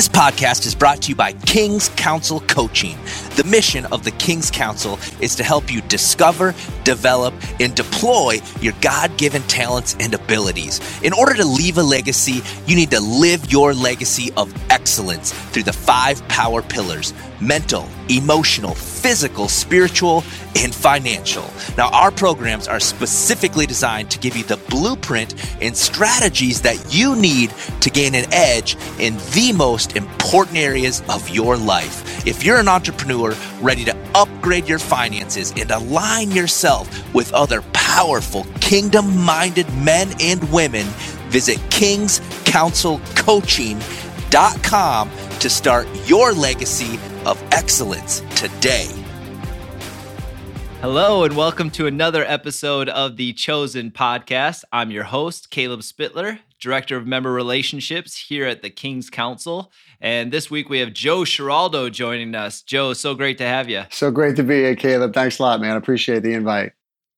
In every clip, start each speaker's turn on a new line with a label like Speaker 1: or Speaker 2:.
Speaker 1: This podcast is brought to you by King's Council Coaching. The mission of the King's Council is to help you discover, develop, and deploy your God given talents and abilities. In order to leave a legacy, you need to live your legacy of excellence through the five power pillars mental, emotional, physical, spiritual, and financial. Now, our programs are specifically designed to give you the blueprint and strategies that you need to gain an edge in the most important areas of your life. If you're an entrepreneur ready to upgrade your finances and align yourself with other powerful, kingdom minded men and women, visit kingscouncilcoaching.com to start your legacy of excellence today.
Speaker 2: Hello, and welcome to another episode of the Chosen Podcast. I'm your host, Caleb Spittler, Director of Member Relationships here at the King's Council. And this week we have Joe Schiraldo joining us. Joe, so great to have you.
Speaker 3: So great to be here, Caleb. Thanks a lot, man. Appreciate the invite.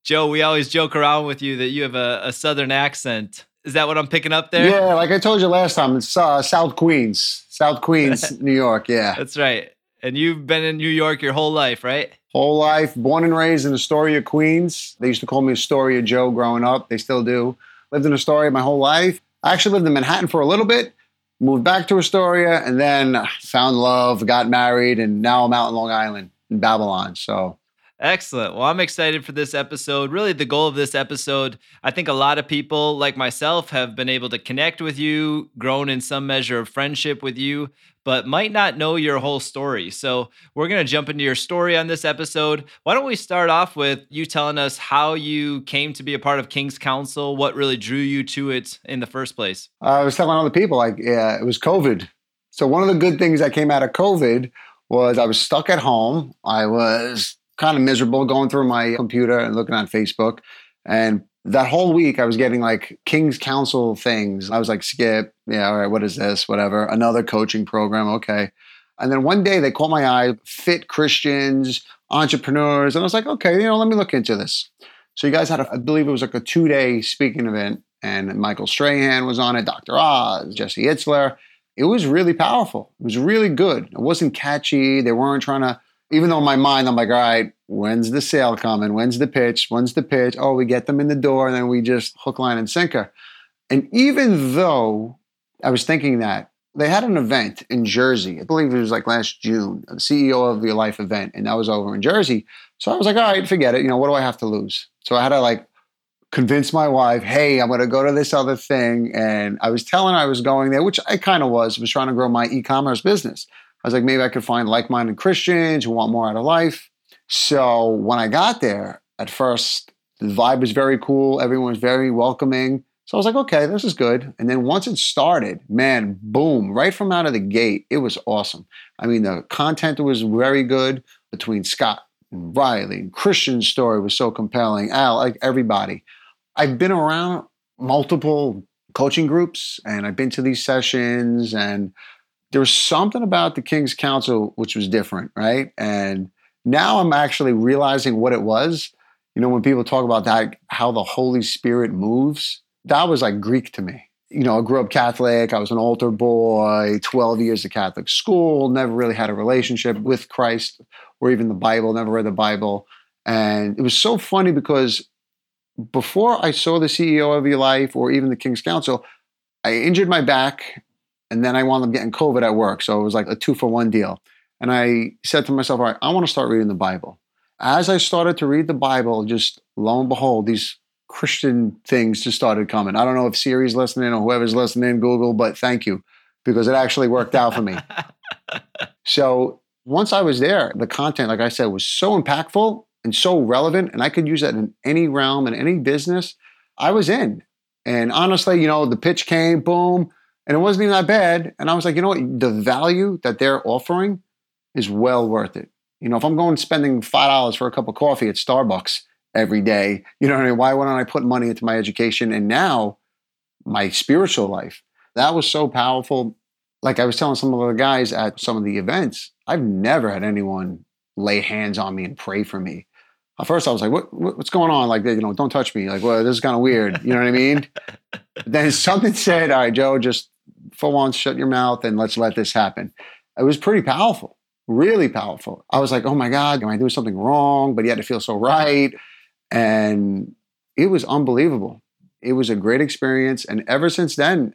Speaker 2: Joe, we always joke around with you that you have a, a Southern accent. Is that what I'm picking up there?
Speaker 3: Yeah, like I told you last time, it's uh, South Queens, South Queens, New York. Yeah,
Speaker 2: that's right. And you've been in New York your whole life, right?
Speaker 3: Whole life, born and raised in Astoria, Queens. They used to call me Astoria Joe growing up. They still do. Lived in Astoria my whole life. I actually lived in Manhattan for a little bit, moved back to Astoria, and then found love, got married, and now I'm out in Long Island in Babylon. So
Speaker 2: Excellent. Well, I'm excited for this episode. Really, the goal of this episode, I think a lot of people like myself have been able to connect with you, grown in some measure of friendship with you, but might not know your whole story. So, we're going to jump into your story on this episode. Why don't we start off with you telling us how you came to be a part of King's Council, what really drew you to it in the first place?
Speaker 3: I was telling other people, like, yeah, it was COVID. So, one of the good things that came out of COVID was I was stuck at home. I was kind of miserable going through my computer and looking on Facebook. And that whole week I was getting like King's Council things. I was like, skip, yeah, all right, what is this? Whatever. Another coaching program, okay. And then one day they caught my eye, fit Christians, entrepreneurs, and I was like, okay, you know, let me look into this. So you guys had, a, I believe it was like a two-day speaking event, and Michael Strahan was on it, Dr. Oz, Jesse Itzler. It was really powerful. It was really good. It wasn't catchy. They weren't trying to even though in my mind I'm like, all right, when's the sale coming? When's the pitch? When's the pitch? Oh, we get them in the door and then we just hook, line, and sinker. And even though I was thinking that, they had an event in Jersey. I believe it was like last June, the CEO of Your Life event, and that was over in Jersey. So I was like, all right, forget it. You know, what do I have to lose? So I had to like convince my wife, hey, I'm going to go to this other thing. And I was telling her I was going there, which I kind of was, was trying to grow my e commerce business. I was like, maybe I could find like minded Christians who want more out of life. So when I got there, at first, the vibe was very cool. Everyone was very welcoming. So I was like, okay, this is good. And then once it started, man, boom, right from out of the gate, it was awesome. I mean, the content was very good between Scott and Riley. And Christian's story was so compelling. Al, like everybody. I've been around multiple coaching groups and I've been to these sessions and there was something about the King's Council which was different, right? And now I'm actually realizing what it was. You know, when people talk about that, how the Holy Spirit moves, that was like Greek to me. You know, I grew up Catholic. I was an altar boy, 12 years of Catholic school, never really had a relationship with Christ or even the Bible, never read the Bible. And it was so funny because before I saw the CEO of your life or even the King's Council, I injured my back and then I wound up getting COVID at work. So it was like a two for one deal. And I said to myself, all right, I want to start reading the Bible. As I started to read the Bible, just lo and behold, these Christian things just started coming. I don't know if Siri's listening or whoever's listening, Google, but thank you because it actually worked out for me. so once I was there, the content, like I said, was so impactful and so relevant, and I could use that in any realm in any business. I was in. And honestly, you know, the pitch came, boom and it wasn't even that bad. And I was like, you know what? The value that they're offering is well worth it. You know, if I'm going spending five dollars for a cup of coffee at Starbucks every day, you know, what I mean? why wouldn't I put money into my education and now my spiritual life? That was so powerful. Like I was telling some of the guys at some of the events, I've never had anyone lay hands on me and pray for me. At first, I was like, what, what's going on? Like, you know, don't touch me. Like, well, this is kind of weird. You know what I mean? then something said, all right, Joe, just for once, shut your mouth and let's let this happen. It was pretty powerful, really powerful. I was like, oh my God, am I doing something wrong? But yet it feels so right. And it was unbelievable. It was a great experience. And ever since then,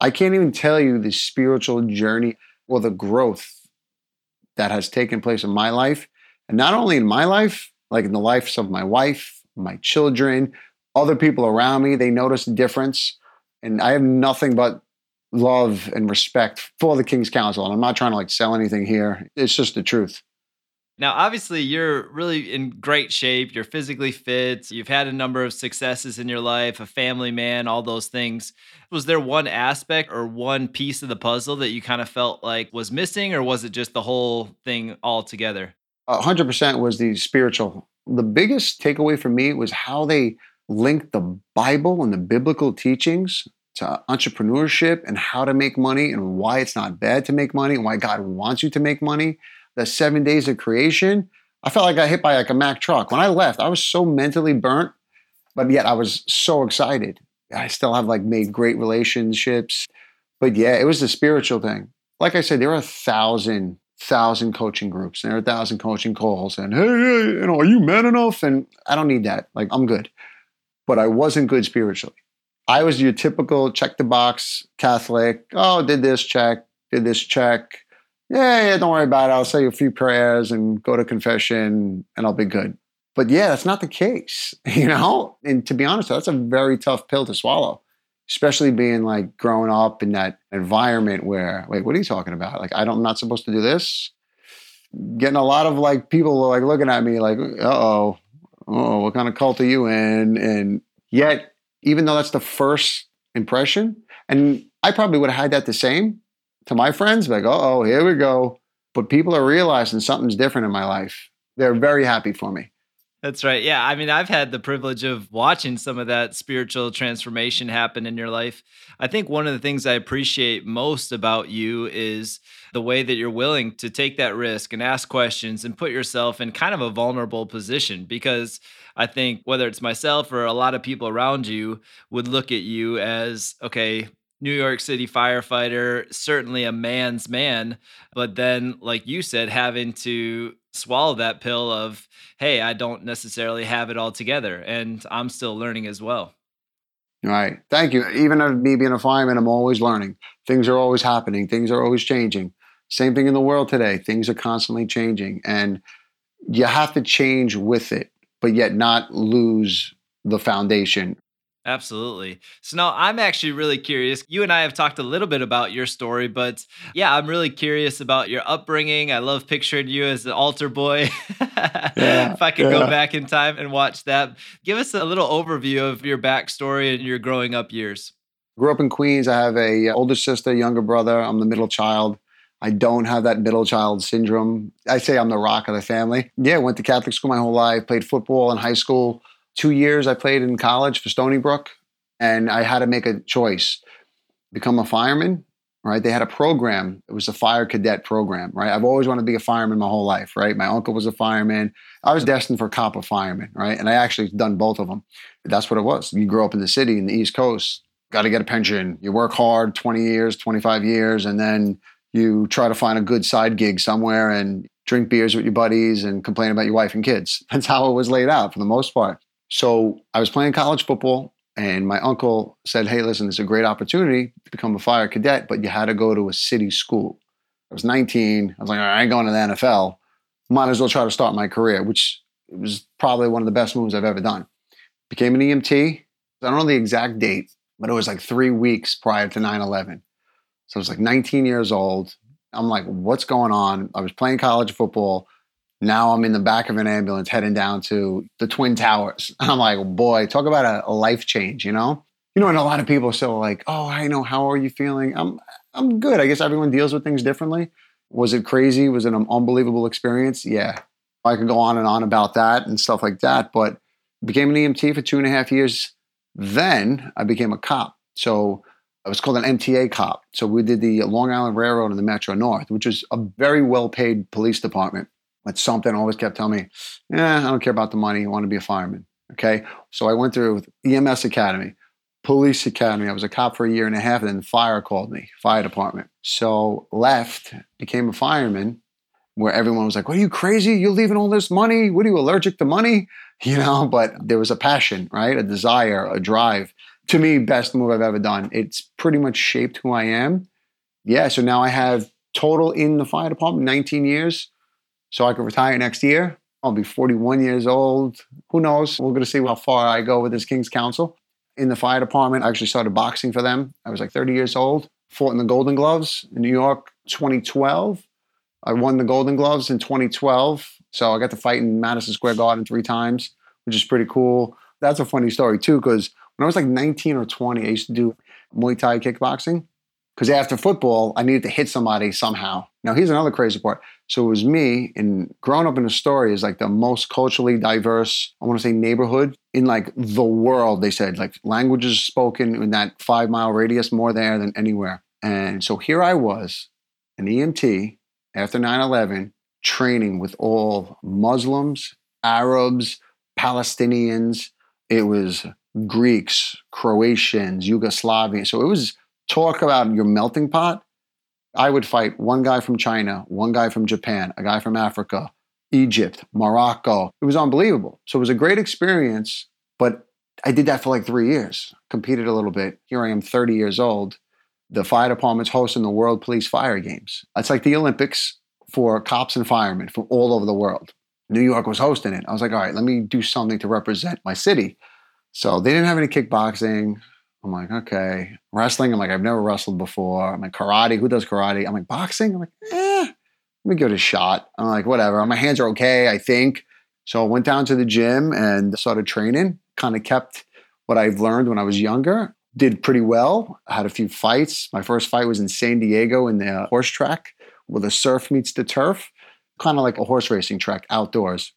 Speaker 3: I can't even tell you the spiritual journey or the growth that has taken place in my life. And not only in my life, like in the lives of my wife, my children, other people around me, they notice the difference. And I have nothing but love and respect for the King's Council. And I'm not trying to like sell anything here. It's just the truth.
Speaker 2: Now, obviously, you're really in great shape. You're physically fit. You've had a number of successes in your life, a family man, all those things. Was there one aspect or one piece of the puzzle that you kind of felt like was missing, or was it just the whole thing all together?
Speaker 3: 100% was the spiritual. The biggest takeaway for me was how they linked the Bible and the biblical teachings to entrepreneurship and how to make money and why it's not bad to make money and why God wants you to make money the seven days of creation, I felt like I hit by like a Mack truck. When I left, I was so mentally burnt, but yet I was so excited. I still have like made great relationships. But yeah, it was the spiritual thing. Like I said, there are a thousand, thousand coaching groups. And there are a thousand coaching calls. And hey, hey, you know, are you man enough? And I don't need that. Like I'm good. But I wasn't good spiritually. I was your typical check the box Catholic. Oh, did this check, did this check yeah, yeah, don't worry about it. I'll say a few prayers and go to confession and I'll be good. But yeah, that's not the case, you know? And to be honest, that's a very tough pill to swallow, especially being like growing up in that environment where, wait, what are you talking about? Like, I don't, I'm not supposed to do this. Getting a lot of like people like looking at me like, oh, oh, what kind of cult are you in? And yet, even though that's the first impression, and I probably would have had that the same, to my friends, like, oh, here we go. But people are realizing something's different in my life. They're very happy for me.
Speaker 2: That's right. Yeah. I mean, I've had the privilege of watching some of that spiritual transformation happen in your life. I think one of the things I appreciate most about you is the way that you're willing to take that risk and ask questions and put yourself in kind of a vulnerable position because I think whether it's myself or a lot of people around you would look at you as, okay, New York City firefighter, certainly a man's man. But then, like you said, having to swallow that pill of, hey, I don't necessarily have it all together. And I'm still learning as well.
Speaker 3: Right. Thank you. Even of me being a fireman, I'm always learning. Things are always happening, things are always changing. Same thing in the world today. Things are constantly changing. And you have to change with it, but yet not lose the foundation
Speaker 2: Absolutely. So now I'm actually really curious. You and I have talked a little bit about your story, but yeah, I'm really curious about your upbringing. I love picturing you as an altar boy. yeah, if I could yeah. go back in time and watch that, give us a little overview of your backstory and your growing up years.
Speaker 3: Grew up in Queens. I have a uh, older sister, younger brother. I'm the middle child. I don't have that middle child syndrome. I say I'm the rock of the family. Yeah, went to Catholic school my whole life. Played football in high school two years I played in college for Stony Brook, and I had to make a choice become a fireman, right? They had a program, it was a fire cadet program, right? I've always wanted to be a fireman my whole life, right? My uncle was a fireman. I was destined for a copper fireman, right? And I actually done both of them. That's what it was. You grow up in the city in the East Coast, got to get a pension. You work hard 20 years, 25 years, and then you try to find a good side gig somewhere and drink beers with your buddies and complain about your wife and kids. That's how it was laid out for the most part. So I was playing college football, and my uncle said, Hey, listen, it's a great opportunity to become a fire cadet, but you had to go to a city school. I was 19. I was like, I ain't going to the NFL. Might as well try to start my career, which was probably one of the best moves I've ever done. Became an EMT. I don't know the exact date, but it was like three weeks prior to 9 11. So I was like 19 years old. I'm like, what's going on? I was playing college football. Now I'm in the back of an ambulance heading down to the Twin Towers. I'm like, boy, talk about a, a life change, you know? You know, and a lot of people are still like, oh, I know, how are you feeling? I'm I'm good. I guess everyone deals with things differently. Was it crazy? Was it an unbelievable experience? Yeah. I could go on and on about that and stuff like that, but became an EMT for two and a half years. Then I became a cop. So I was called an MTA cop. So we did the Long Island Railroad and the Metro North, which was a very well paid police department. But something always kept telling me, yeah, I don't care about the money. I want to be a fireman. Okay. So I went through EMS Academy, police academy. I was a cop for a year and a half, and then fire called me, fire department. So left, became a fireman, where everyone was like, "What are you crazy? You're leaving all this money? What are you allergic to money?" You know, but there was a passion, right? A desire, a drive. To me, best move I've ever done. It's pretty much shaped who I am. Yeah, so now I have total in the fire department 19 years. So I can retire next year. I'll be 41 years old. Who knows? We're going to see how far I go with this King's Council. In the fire department, I actually started boxing for them. I was like 30 years old. Fought in the Golden Gloves in New York 2012. I won the Golden Gloves in 2012. So I got to fight in Madison Square Garden three times, which is pretty cool. That's a funny story too, because when I was like 19 or 20, I used to do Muay Thai kickboxing. Because after football, I needed to hit somebody somehow. Now, here's another crazy part. So it was me, and growing up in Astoria is like the most culturally diverse, I want to say, neighborhood in like the world. They said like languages spoken in that five mile radius more there than anywhere. And so here I was, an EMT after 9 11, training with all Muslims, Arabs, Palestinians. It was Greeks, Croatians, Yugoslavians. So it was talk about your melting pot. I would fight one guy from China, one guy from Japan, a guy from Africa, Egypt, Morocco. It was unbelievable. So it was a great experience, but I did that for like three years, competed a little bit. Here I am, 30 years old. The fire department's hosting the World Police Fire Games. It's like the Olympics for cops and firemen from all over the world. New York was hosting it. I was like, all right, let me do something to represent my city. So they didn't have any kickboxing. I'm like, okay. Wrestling, I'm like, I've never wrestled before. I'm like, karate, who does karate? I'm like, boxing? I'm like, eh, let me give it a shot. I'm like, whatever. My hands are okay, I think. So I went down to the gym and started training, kind of kept what I've learned when I was younger. Did pretty well. I had a few fights. My first fight was in San Diego in the horse track where the surf meets the turf, kind of like a horse racing track outdoors.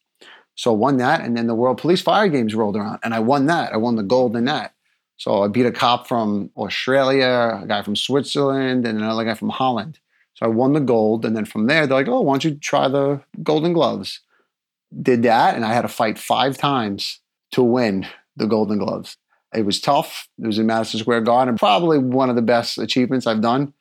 Speaker 3: So I won that. And then the World Police Fire Games rolled around and I won that. I won the gold in that. So I beat a cop from Australia, a guy from Switzerland, and another guy from Holland. So I won the gold. And then from there, they're like, oh, why don't you try the Golden Gloves? Did that. And I had to fight five times to win the Golden Gloves. It was tough. It was in Madison Square Garden. Probably one of the best achievements I've done.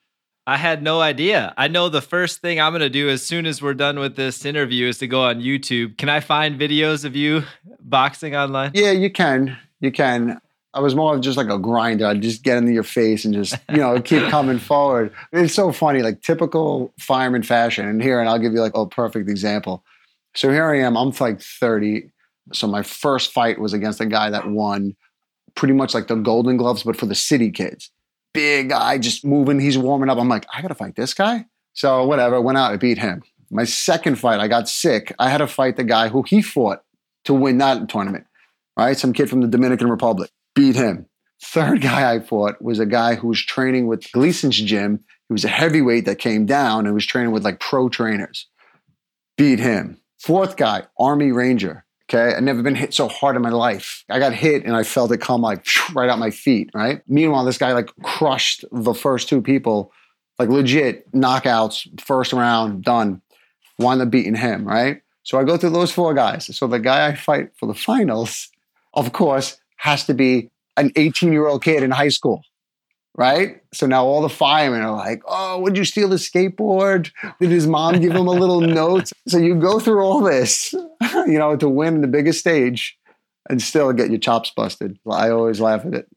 Speaker 2: I had no idea. I know the first thing I'm going to do as soon as we're done with this interview is to go on YouTube. Can I find videos of you boxing online?
Speaker 3: Yeah, you can. You can. I was more of just like a grinder. I'd just get into your face and just, you know, keep coming forward. It's so funny, like typical fireman fashion. And here, and I'll give you like a perfect example. So here I am, I'm like 30. So my first fight was against a guy that won pretty much like the Golden Gloves, but for the city kids. Big guy, just moving, he's warming up. I'm like, I gotta fight this guy. So whatever, went out, I beat him. My second fight, I got sick. I had to fight the guy who he fought to win that tournament, right? Some kid from the Dominican Republic beat him. Third guy I fought was a guy who was training with Gleason's gym. He was a heavyweight that came down and was training with like pro trainers. Beat him. Fourth guy, Army Ranger. Okay. I've never been hit so hard in my life. I got hit and I felt it come like right out my feet. Right. Meanwhile, this guy like crushed the first two people, like legit knockouts, first round, done. Wound up beating him. Right. So I go through those four guys. So the guy I fight for the finals, of course, has to be an 18 year old kid in high school. Right. So now all the firemen are like, oh, would you steal his skateboard? Did his mom give him a little note? So you go through all this, you know, to win the biggest stage and still get your chops busted. I always laugh at it.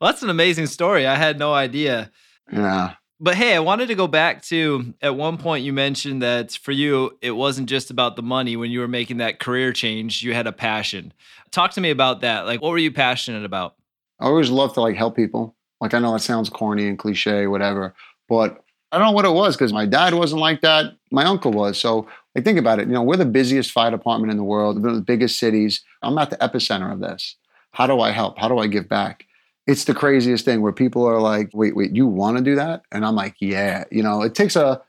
Speaker 2: Well, that's an amazing story. I had no idea.
Speaker 3: Yeah.
Speaker 2: But hey, I wanted to go back to at one point you mentioned that for you, it wasn't just about the money when you were making that career change, you had a passion. Talk to me about that. Like, what were you passionate about?
Speaker 3: I always love to like help people. Like, I know that sounds corny and cliche, whatever, but I don't know what it was because my dad wasn't like that. My uncle was. So, like, think about it. You know, we're the busiest fire department in the world, the biggest cities. I'm at the epicenter of this. How do I help? How do I give back? It's the craziest thing where people are like, wait, wait, you want to do that? And I'm like, yeah. You know, it takes a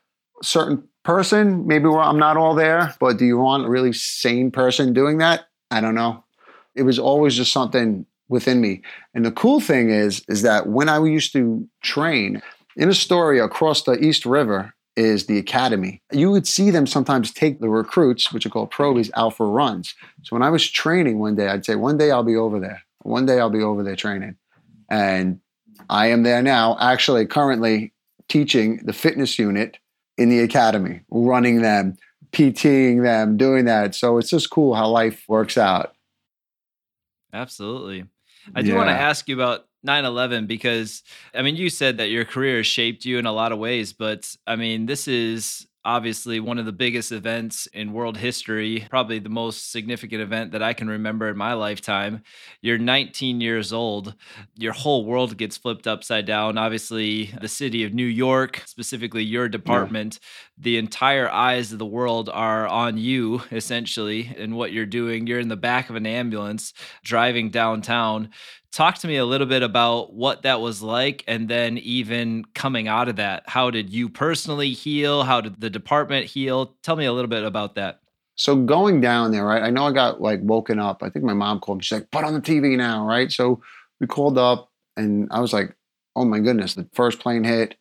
Speaker 3: certain person, maybe I'm not all there, but do you want a really sane person doing that? I don't know. It was always just something within me. And the cool thing is, is that when I used to train in Astoria across the East River is the academy. You would see them sometimes take the recruits, which are called probies, out for runs. So when I was training one day, I'd say, one day I'll be over there. One day I'll be over there training. And I am there now, actually, currently teaching the fitness unit in the academy, running them, PTing them, doing that. So it's just cool how life works out.
Speaker 2: Absolutely. I do yeah. want to ask you about 9-11 because i mean you said that your career shaped you in a lot of ways but i mean this is obviously one of the biggest events in world history, probably the most significant event that I can remember in my lifetime. You're 19 years old, your whole world gets flipped upside down. Obviously, the city of New York, specifically your department, yeah. The entire eyes of the world are on you essentially and what you're doing. You're in the back of an ambulance driving downtown. Talk to me a little bit about what that was like and then even coming out of that. How did you personally heal? How did the department heal? Tell me a little bit about that.
Speaker 3: So going down there right i know i got like woken up. I think my mom called me. She's like put on the tv now right? So we called up and i was like oh my goodness the first plane hit.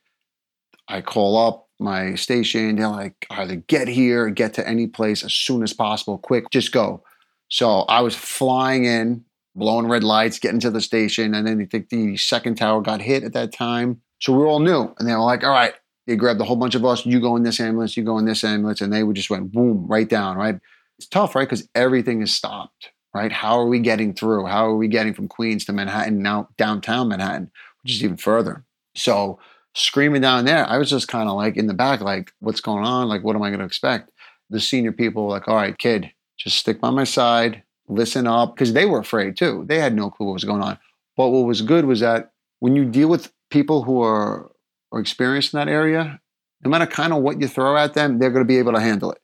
Speaker 3: I call up my station they're like either get here get to any place as soon as possible quick just go so i was flying in blowing red lights, getting to the station. And then I think the second tower got hit at that time. So we are all new. And they were like, all right, they grabbed a whole bunch of us. You go in this ambulance, you go in this ambulance. And they would just went boom, right down, right? It's tough, right? Because everything is stopped, right? How are we getting through? How are we getting from Queens to Manhattan, now downtown Manhattan, which is even further? So screaming down there, I was just kind of like in the back, like, what's going on? Like, what am I going to expect? The senior people were like, all right, kid, just stick by my side listen up, because they were afraid too. They had no clue what was going on. But what was good was that when you deal with people who are, are experienced in that area, no matter kind of what you throw at them, they're going to be able to handle it.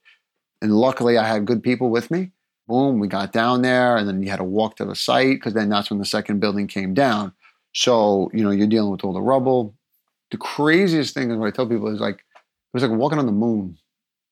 Speaker 3: And luckily, I had good people with me. Boom, we got down there, and then you had to walk to the site because then that's when the second building came down. So, you know, you're dealing with all the rubble. The craziest thing is what I tell people is like, it was like walking on the moon.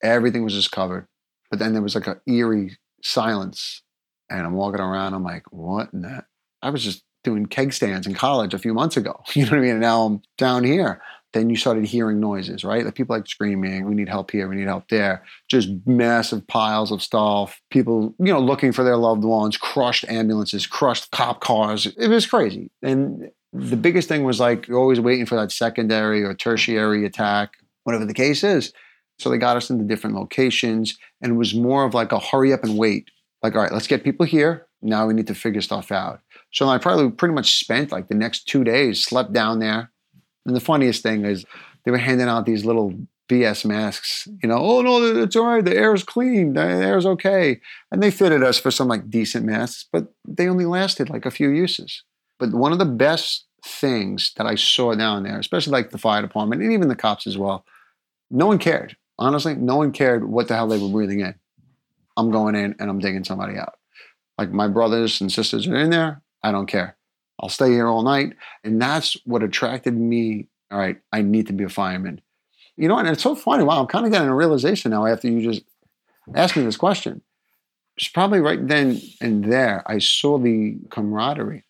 Speaker 3: Everything was just covered. But then there was like an eerie silence and I'm walking around. I'm like, what in? I was just doing keg stands in college a few months ago. You know what I mean? And now I'm down here. Then you started hearing noises, right? Like people like screaming, we need help here, we need help there. Just massive piles of stuff. People, you know, looking for their loved ones, crushed ambulances, crushed cop cars. It was crazy. And the biggest thing was like you're always waiting for that secondary or tertiary attack, whatever the case is. So they got us into different locations and it was more of like a hurry up and wait like, all right, let's get people here. Now we need to figure stuff out. So I probably pretty much spent like the next two days, slept down there. And the funniest thing is they were handing out these little BS masks, you know, oh no, it's all right, the air is clean, the air is okay. And they fitted us for some like decent masks, but they only lasted like a few uses. But one of the best things that I saw down there, especially like the fire department and even the cops as well, no one cared. Honestly, no one cared what the hell they were breathing in. I'm going in and I'm digging somebody out. Like my brothers and sisters are in there. I don't care. I'll stay here all night. And that's what attracted me. All right, I need to be a fireman. You know, and it's so funny. Wow, I'm kind of getting a realization now after you just asked me this question. It's probably right then and there I saw the camaraderie.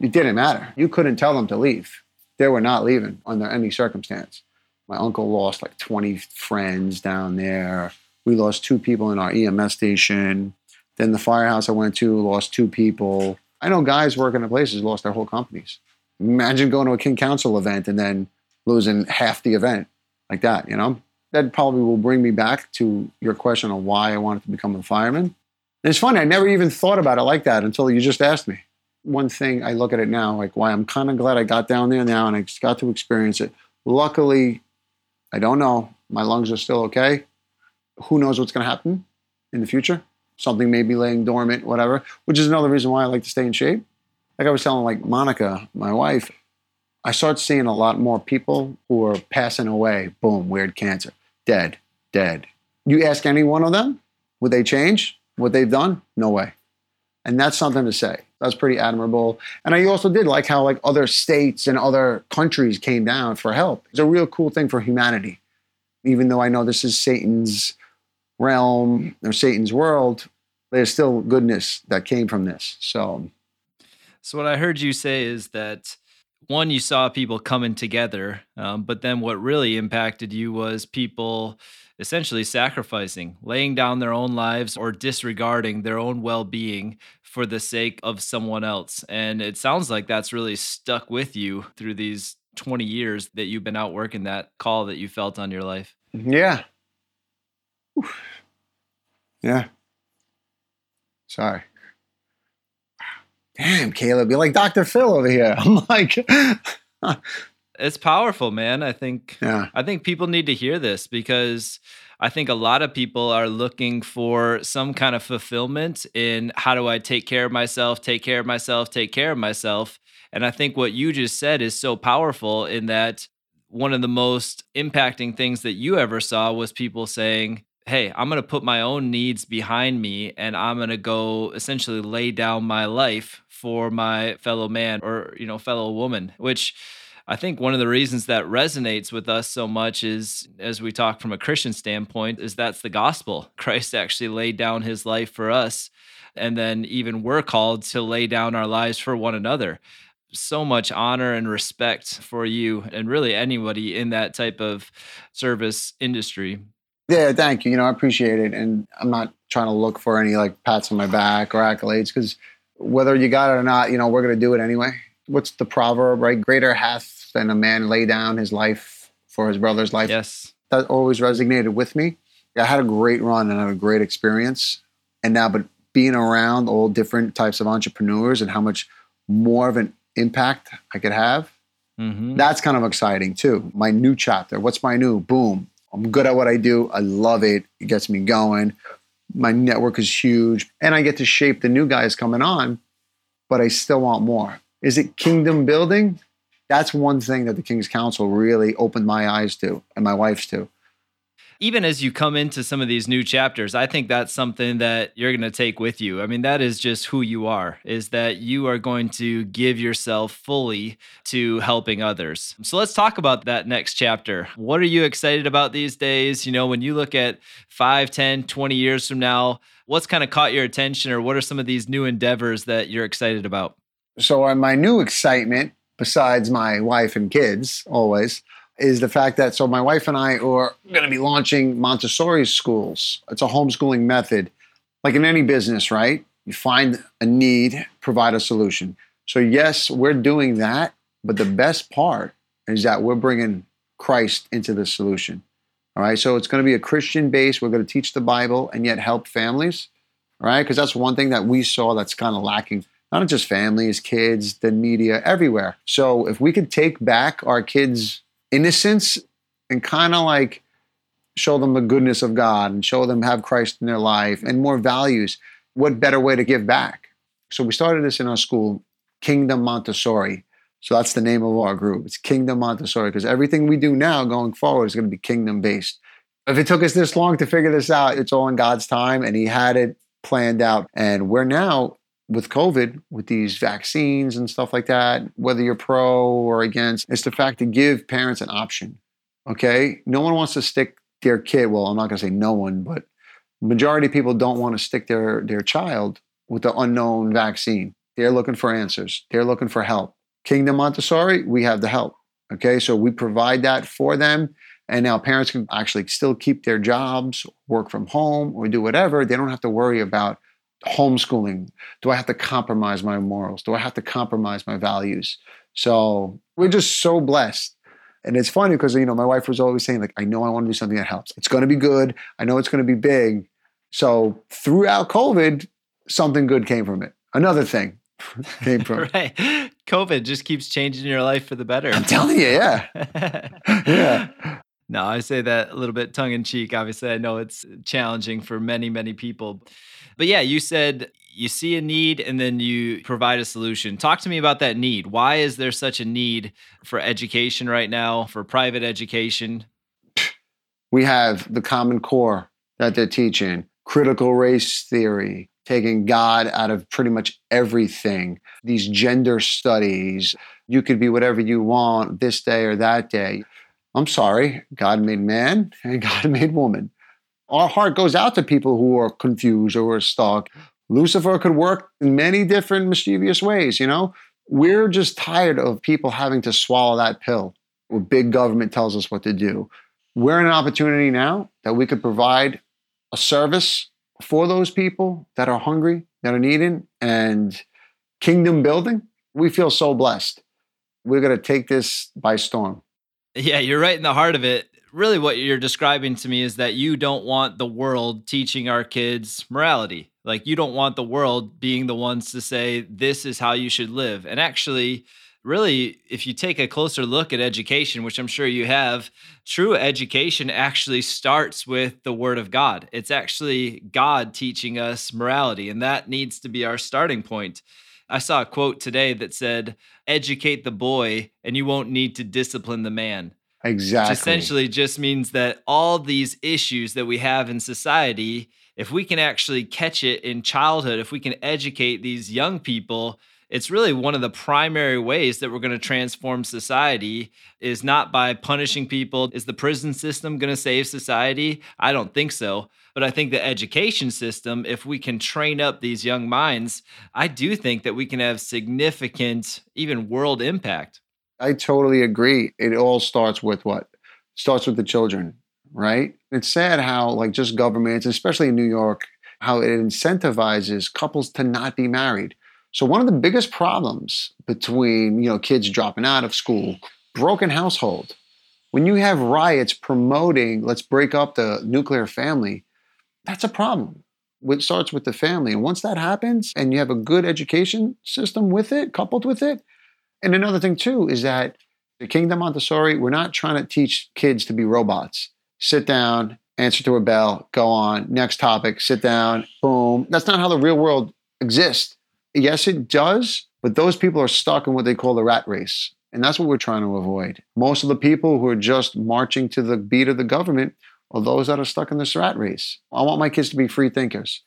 Speaker 3: It didn't matter. You couldn't tell them to leave. They were not leaving under any circumstance. My uncle lost like 20 friends down there. We lost two people in our EMS station. Then the firehouse I went to lost two people. I know guys working at places lost their whole companies. Imagine going to a King Council event and then losing half the event like that, you know? That probably will bring me back to your question on why I wanted to become a fireman. And it's funny, I never even thought about it like that until you just asked me. One thing I look at it now, like why I'm kind of glad I got down there now and I just got to experience it. Luckily, I don't know, my lungs are still okay who knows what's going to happen in the future? Something may be laying dormant, whatever, which is another reason why I like to stay in shape. Like I was telling like Monica, my wife, I start seeing a lot more people who are passing away. Boom, weird cancer, dead, dead. You ask any one of them, would they change what they've done? No way. And that's something to say. That's pretty admirable. And I also did like how like other states and other countries came down for help. It's a real cool thing for humanity. Even though I know this is Satan's realm or Satan's world, there's still goodness that came from this. So,
Speaker 2: so what I heard you say is that one, you saw people coming together, um, but then what really impacted you was people essentially sacrificing, laying down their own lives or disregarding their own well being for the sake of someone else. And it sounds like that's really stuck with you through these 20 years that you've been out working that call that you felt on your life.
Speaker 3: Yeah. Yeah. Sorry. Damn, Caleb, you're like Dr. Phil over here. I'm like,
Speaker 2: it's powerful, man. I think
Speaker 3: yeah.
Speaker 2: I think people need to hear this because I think a lot of people are looking for some kind of fulfillment in how do I take care of myself, take care of myself, take care of myself. And I think what you just said is so powerful in that one of the most impacting things that you ever saw was people saying, Hey, I'm going to put my own needs behind me and I'm going to go essentially lay down my life for my fellow man or, you know, fellow woman, which I think one of the reasons that resonates with us so much is, as we talk from a Christian standpoint, is that's the gospel. Christ actually laid down his life for us. And then even we're called to lay down our lives for one another. So much honor and respect for you and really anybody in that type of service industry.
Speaker 3: Yeah, thank you. You know, I appreciate it. And I'm not trying to look for any like pats on my back or accolades because whether you got it or not, you know, we're going to do it anyway. What's the proverb, right? Greater hath than a man lay down his life for his brother's life.
Speaker 2: Yes.
Speaker 3: That always resonated with me. I had a great run and had a great experience. And now, but being around all different types of entrepreneurs and how much more of an impact I could have, mm-hmm. that's kind of exciting too. My new chapter. What's my new? Boom. I'm good at what I do. I love it. It gets me going. My network is huge. And I get to shape the new guys coming on, but I still want more. Is it kingdom building? that's one thing that the King's Council really opened my eyes to and my wife's to.
Speaker 2: Even as you come into some of these new chapters, I think that's something that you're going to take with you. I mean, that is just who you are, is that you are going to give yourself fully to helping others. So let's talk about that next chapter. What are you excited about these days? You know, when you look at 5, 10, 20 years from now, what's kind of caught your attention or what are some of these new endeavors that you're excited about?
Speaker 3: So, uh, my new excitement besides my wife and kids always is the fact that so my wife and I are going to be launching Montessori schools. It's a homeschooling method. Like in any business, right? You find a need, provide a solution. So yes, we're doing that, but the best part is that we're bringing Christ into the solution. All right? So it's going to be a Christian base. We're going to teach the Bible and yet help families, right? Because that's one thing that we saw that's kind of lacking not just families, kids, the media, everywhere. So if we could take back our kids' innocence and kind of like show them the goodness of God and show them have Christ in their life and more values, what better way to give back? So we started this in our school, Kingdom Montessori. So that's the name of our group. It's Kingdom Montessori because everything we do now going forward is going to be kingdom based. If it took us this long to figure this out, it's all in God's time and He had it planned out. And we're now with COVID, with these vaccines and stuff like that, whether you're pro or against, it's the fact to give parents an option. Okay. No one wants to stick their kid. Well, I'm not going to say no one, but majority of people don't want to stick their, their child with the unknown vaccine. They're looking for answers. They're looking for help. Kingdom Montessori, we have the help. Okay. So we provide that for them. And now parents can actually still keep their jobs, work from home, or do whatever. They don't have to worry about homeschooling? Do I have to compromise my morals? Do I have to compromise my values? So we're just so blessed. And it's funny because you know my wife was always saying like I know I want to do something that helps. It's going to be good. I know it's going to be big. So throughout COVID, something good came from it. Another thing came from
Speaker 2: right. COVID just keeps changing your life for the better.
Speaker 3: I'm telling you, yeah,
Speaker 2: yeah. No, I say that a little bit tongue in cheek. Obviously, I know it's challenging for many, many people. But yeah, you said you see a need and then you provide a solution. Talk to me about that need. Why is there such a need for education right now, for private education?
Speaker 3: We have the Common Core that they're teaching, critical race theory, taking God out of pretty much everything, these gender studies. You could be whatever you want this day or that day. I'm sorry, God made man and God made woman our heart goes out to people who are confused or are stuck. Lucifer could work in many different mischievous ways, you know? We're just tired of people having to swallow that pill where big government tells us what to do. We're in an opportunity now that we could provide a service for those people that are hungry, that are needed and kingdom building, we feel so blessed. We're going to take this by storm.
Speaker 2: Yeah, you're right in the heart of it. Really, what you're describing to me is that you don't want the world teaching our kids morality. Like, you don't want the world being the ones to say, this is how you should live. And actually, really, if you take a closer look at education, which I'm sure you have, true education actually starts with the Word of God. It's actually God teaching us morality, and that needs to be our starting point. I saw a quote today that said, Educate the boy, and you won't need to discipline the man.
Speaker 3: Exactly.
Speaker 2: Which essentially just means that all these issues that we have in society, if we can actually catch it in childhood, if we can educate these young people, it's really one of the primary ways that we're going to transform society is not by punishing people. Is the prison system going to save society? I don't think so. But I think the education system, if we can train up these young minds, I do think that we can have significant, even world impact.
Speaker 3: I totally agree. It all starts with what? Starts with the children, right? It's sad how, like, just governments, especially in New York, how it incentivizes couples to not be married. So one of the biggest problems between, you know, kids dropping out of school, broken household, when you have riots promoting let's break up the nuclear family, that's a problem. It starts with the family. And once that happens and you have a good education system with it, coupled with it, and another thing too is that the Kingdom Montessori, we're not trying to teach kids to be robots. Sit down, answer to a bell, go on, next topic, sit down, boom. That's not how the real world exists. Yes, it does, but those people are stuck in what they call the rat race. And that's what we're trying to avoid. Most of the people who are just marching to the beat of the government are those that are stuck in this rat race. I want my kids to be free thinkers.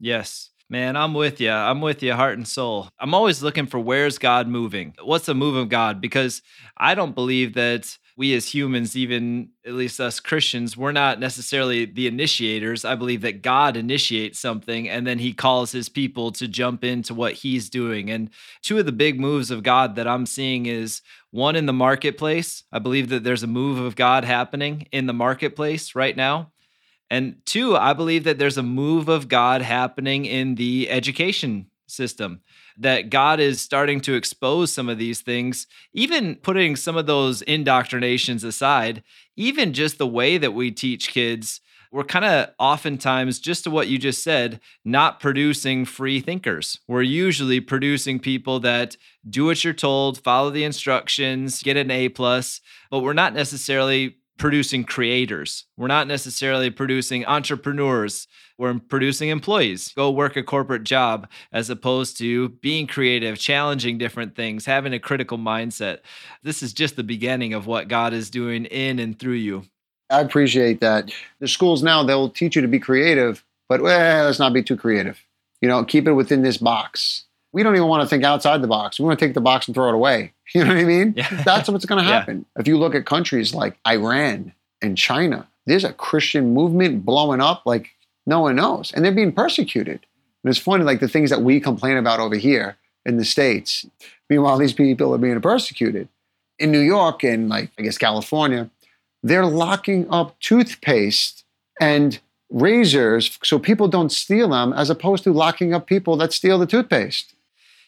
Speaker 2: Yes. Man, I'm with you. I'm with you, heart and soul. I'm always looking for where's God moving? What's the move of God? Because I don't believe that we as humans, even at least us Christians, we're not necessarily the initiators. I believe that God initiates something and then he calls his people to jump into what he's doing. And two of the big moves of God that I'm seeing is one in the marketplace. I believe that there's a move of God happening in the marketplace right now. And two, I believe that there's a move of God happening in the education system that God is starting to expose some of these things, even putting some of those indoctrinations aside, even just the way that we teach kids. We're kind of oftentimes, just to what you just said, not producing free thinkers. We're usually producing people that do what you're told, follow the instructions, get an A plus, but we're not necessarily producing creators. We're not necessarily producing entrepreneurs. We're producing employees. Go work a corporate job as opposed to being creative, challenging different things, having a critical mindset. This is just the beginning of what God is doing in and through you.
Speaker 3: I appreciate that. The schools now, they'll teach you to be creative, but well, let's not be too creative. You know, keep it within this box. We don't even want to think outside the box. We want to take the box and throw it away. You know what I mean? Yeah. That's what's going to happen. Yeah. If you look at countries like Iran and China, there's a Christian movement blowing up like no one knows. And they're being persecuted. And it's funny, like the things that we complain about over here in the States. Meanwhile, these people are being persecuted. In New York and like, I guess, California, they're locking up toothpaste and razors so people don't steal them as opposed to locking up people that steal the toothpaste.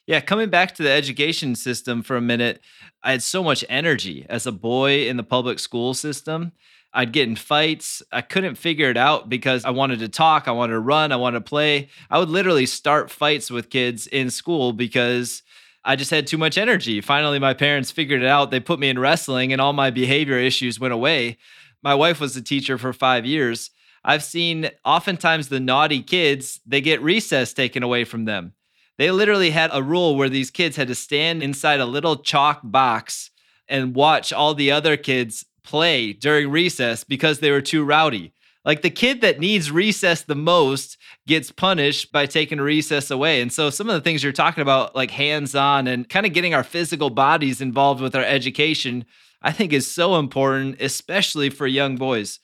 Speaker 2: Yeah, coming back to the education system for a minute, I had so much energy as a boy in the public school system. I'd get in fights. I couldn't figure it out because I wanted to talk, I wanted to run, I wanted to play. I would literally start fights with kids in school because I just had too much energy. Finally, my parents figured it out. They put me in wrestling and all my behavior issues went away. My wife was a teacher for five years. I've seen oftentimes the naughty kids, they get recess taken away from them. They literally had a rule where these kids had to stand inside a little chalk box and watch all the other kids play during recess because they were too rowdy. Like the kid that needs recess the most gets punished by taking recess away. And so some of the things you're talking about, like hands on and kind of getting our physical bodies involved with our education, I think is so important, especially for young boys.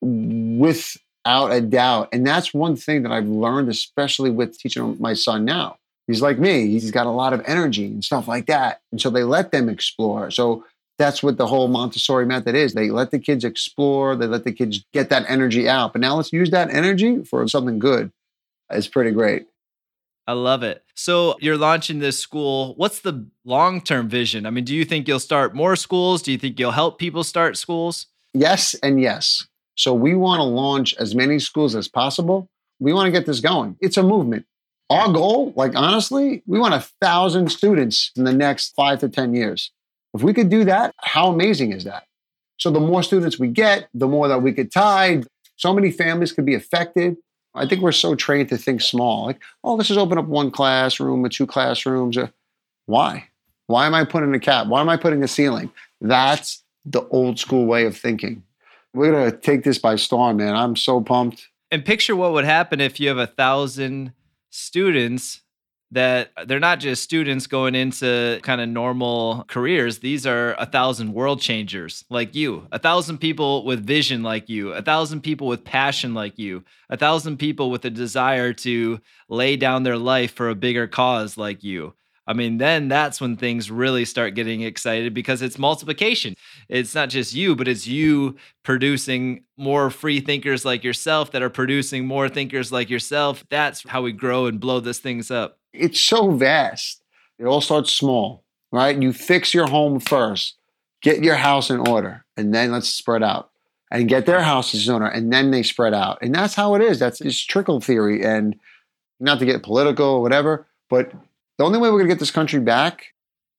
Speaker 3: With without a doubt. And that's one thing that I've learned, especially with teaching my son now. He's like me, he's got a lot of energy and stuff like that. And so they let them explore. So that's what the whole Montessori method is. They let the kids explore, they let the kids get that energy out. But now let's use that energy for something good. It's pretty great.
Speaker 2: I love it. So you're launching this school. What's the long term vision? I mean, do you think you'll start more schools? Do you think you'll help people start schools?
Speaker 3: Yes, and yes. So we want to launch as many schools as possible. We want to get this going. It's a movement. Our goal, like honestly, we want a thousand students in the next five to 10 years. If we could do that, how amazing is that? So the more students we get, the more that we could tide. So many families could be affected. I think we're so trained to think small. Like, oh, let's just open up one classroom or two classrooms. Why? Why am I putting a cap? Why am I putting a ceiling? That's the old school way of thinking. We're to take this by storm, man. I'm so pumped.
Speaker 2: And picture what would happen if you have a thousand students that they're not just students going into kind of normal careers. These are a thousand world changers like you, a thousand people with vision like you, a thousand people with passion like you, a thousand people with a desire to lay down their life for a bigger cause like you. I mean, then that's when things really start getting excited because it's multiplication. It's not just you, but it's you producing more free thinkers like yourself that are producing more thinkers like yourself. That's how we grow and blow this things up.
Speaker 3: It's so vast. It all starts small, right? You fix your home first, get your house in order, and then let's spread out and get their houses in order, and then they spread out. And that's how it is. That's it's trickle theory. And not to get political or whatever, but the only way we're going to get this country back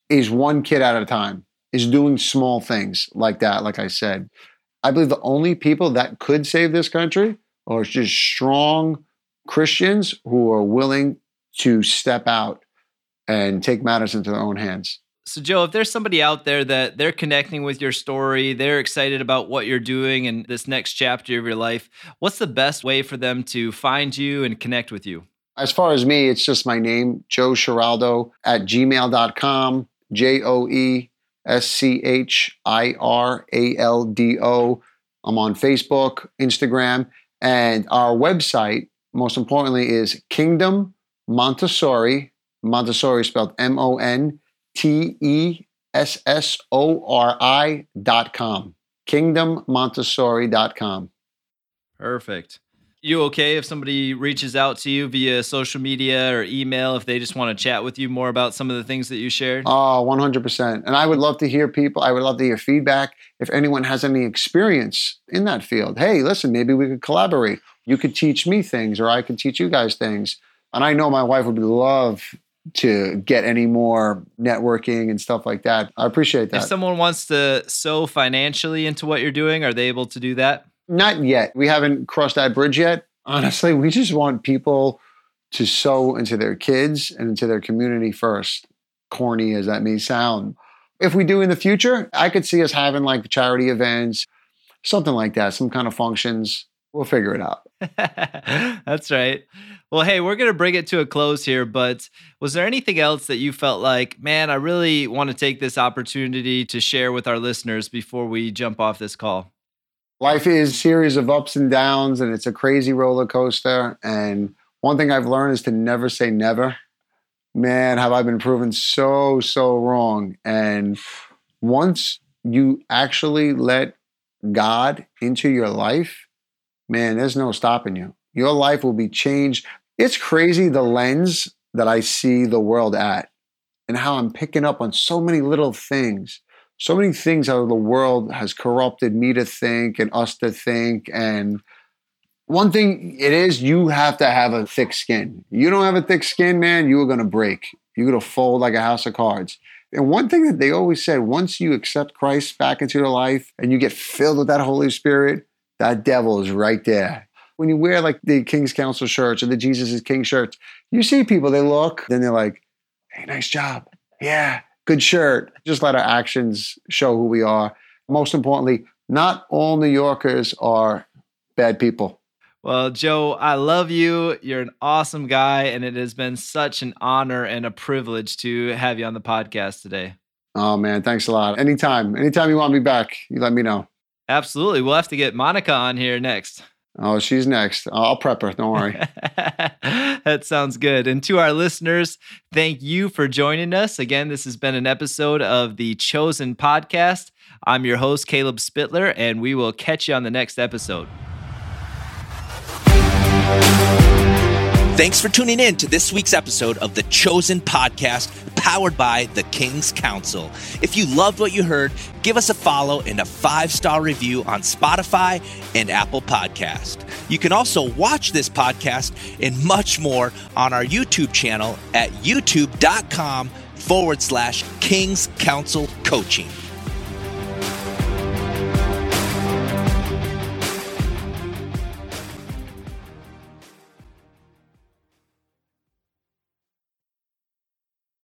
Speaker 3: is one kid at a time, is doing small things like that, like I said. I believe the only people that could save this country are just strong Christians who are willing to step out and take matters into their own hands.
Speaker 2: So, Joe, if there's somebody out there that they're connecting with your story, they're excited about what you're doing and this next chapter of your life, what's the best way for them to find you and connect with you?
Speaker 3: As far as me, it's just my name, Joe Schiraldo at gmail.com, J O E S C H I R A L D O. I'm on Facebook, Instagram, and our website, most importantly, is Kingdom Montessori, Montessori spelled M O N T E S S O R I dot com. KingdomMontessori.com.
Speaker 2: Perfect. You okay if somebody reaches out to you via social media or email if they just want to chat with you more about some of the things that you shared?
Speaker 3: Oh, 100%. And I would love to hear people, I would love to hear feedback. If anyone has any experience in that field, hey, listen, maybe we could collaborate. You could teach me things or I could teach you guys things. And I know my wife would love to get any more networking and stuff like that. I appreciate that.
Speaker 2: If someone wants to sow financially into what you're doing, are they able to do that?
Speaker 3: Not yet. We haven't crossed that bridge yet. Honestly, we just want people to sow into their kids and into their community first. Corny as that may sound. If we do in the future, I could see us having like charity events, something like that, some kind of functions. We'll figure it out.
Speaker 2: That's right. Well, hey, we're going to bring it to a close here, but was there anything else that you felt like, man, I really want to take this opportunity to share with our listeners before we jump off this call?
Speaker 3: Life is a series of ups and downs, and it's a crazy roller coaster. And one thing I've learned is to never say never. Man, have I been proven so, so wrong. And once you actually let God into your life, man, there's no stopping you. Your life will be changed it's crazy the lens that I see the world at and how I'm picking up on so many little things, so many things out of the world has corrupted me to think and us to think. And one thing it is, you have to have a thick skin. You don't have a thick skin, man, you are going to break. You're going to fold like a house of cards. And one thing that they always said once you accept Christ back into your life and you get filled with that Holy Spirit, that devil is right there when you wear like the King's Council shirts or the Jesus is King shirts, you see people, they look, then they're like, hey, nice job. Yeah, good shirt. Just let our actions show who we are. Most importantly, not all New Yorkers are bad people.
Speaker 2: Well, Joe, I love you. You're an awesome guy, and it has been such an honor and a privilege to have you on the podcast today.
Speaker 3: Oh, man, thanks a lot. Anytime, anytime you want me back, you let me know.
Speaker 2: Absolutely. We'll have to get Monica on here next.
Speaker 3: Oh, she's next. I'll prep her. Don't worry.
Speaker 2: that sounds good. And to our listeners, thank you for joining us. Again, this has been an episode of the Chosen Podcast. I'm your host, Caleb Spittler, and we will catch you on the next episode.
Speaker 1: Thanks for tuning in to this week's episode of the Chosen Podcast, powered by the King's Council. If you loved what you heard, give us a follow and a five star review on Spotify and Apple Podcast. You can also watch this podcast and much more on our YouTube channel at youtube.com forward slash King's Council Coaching.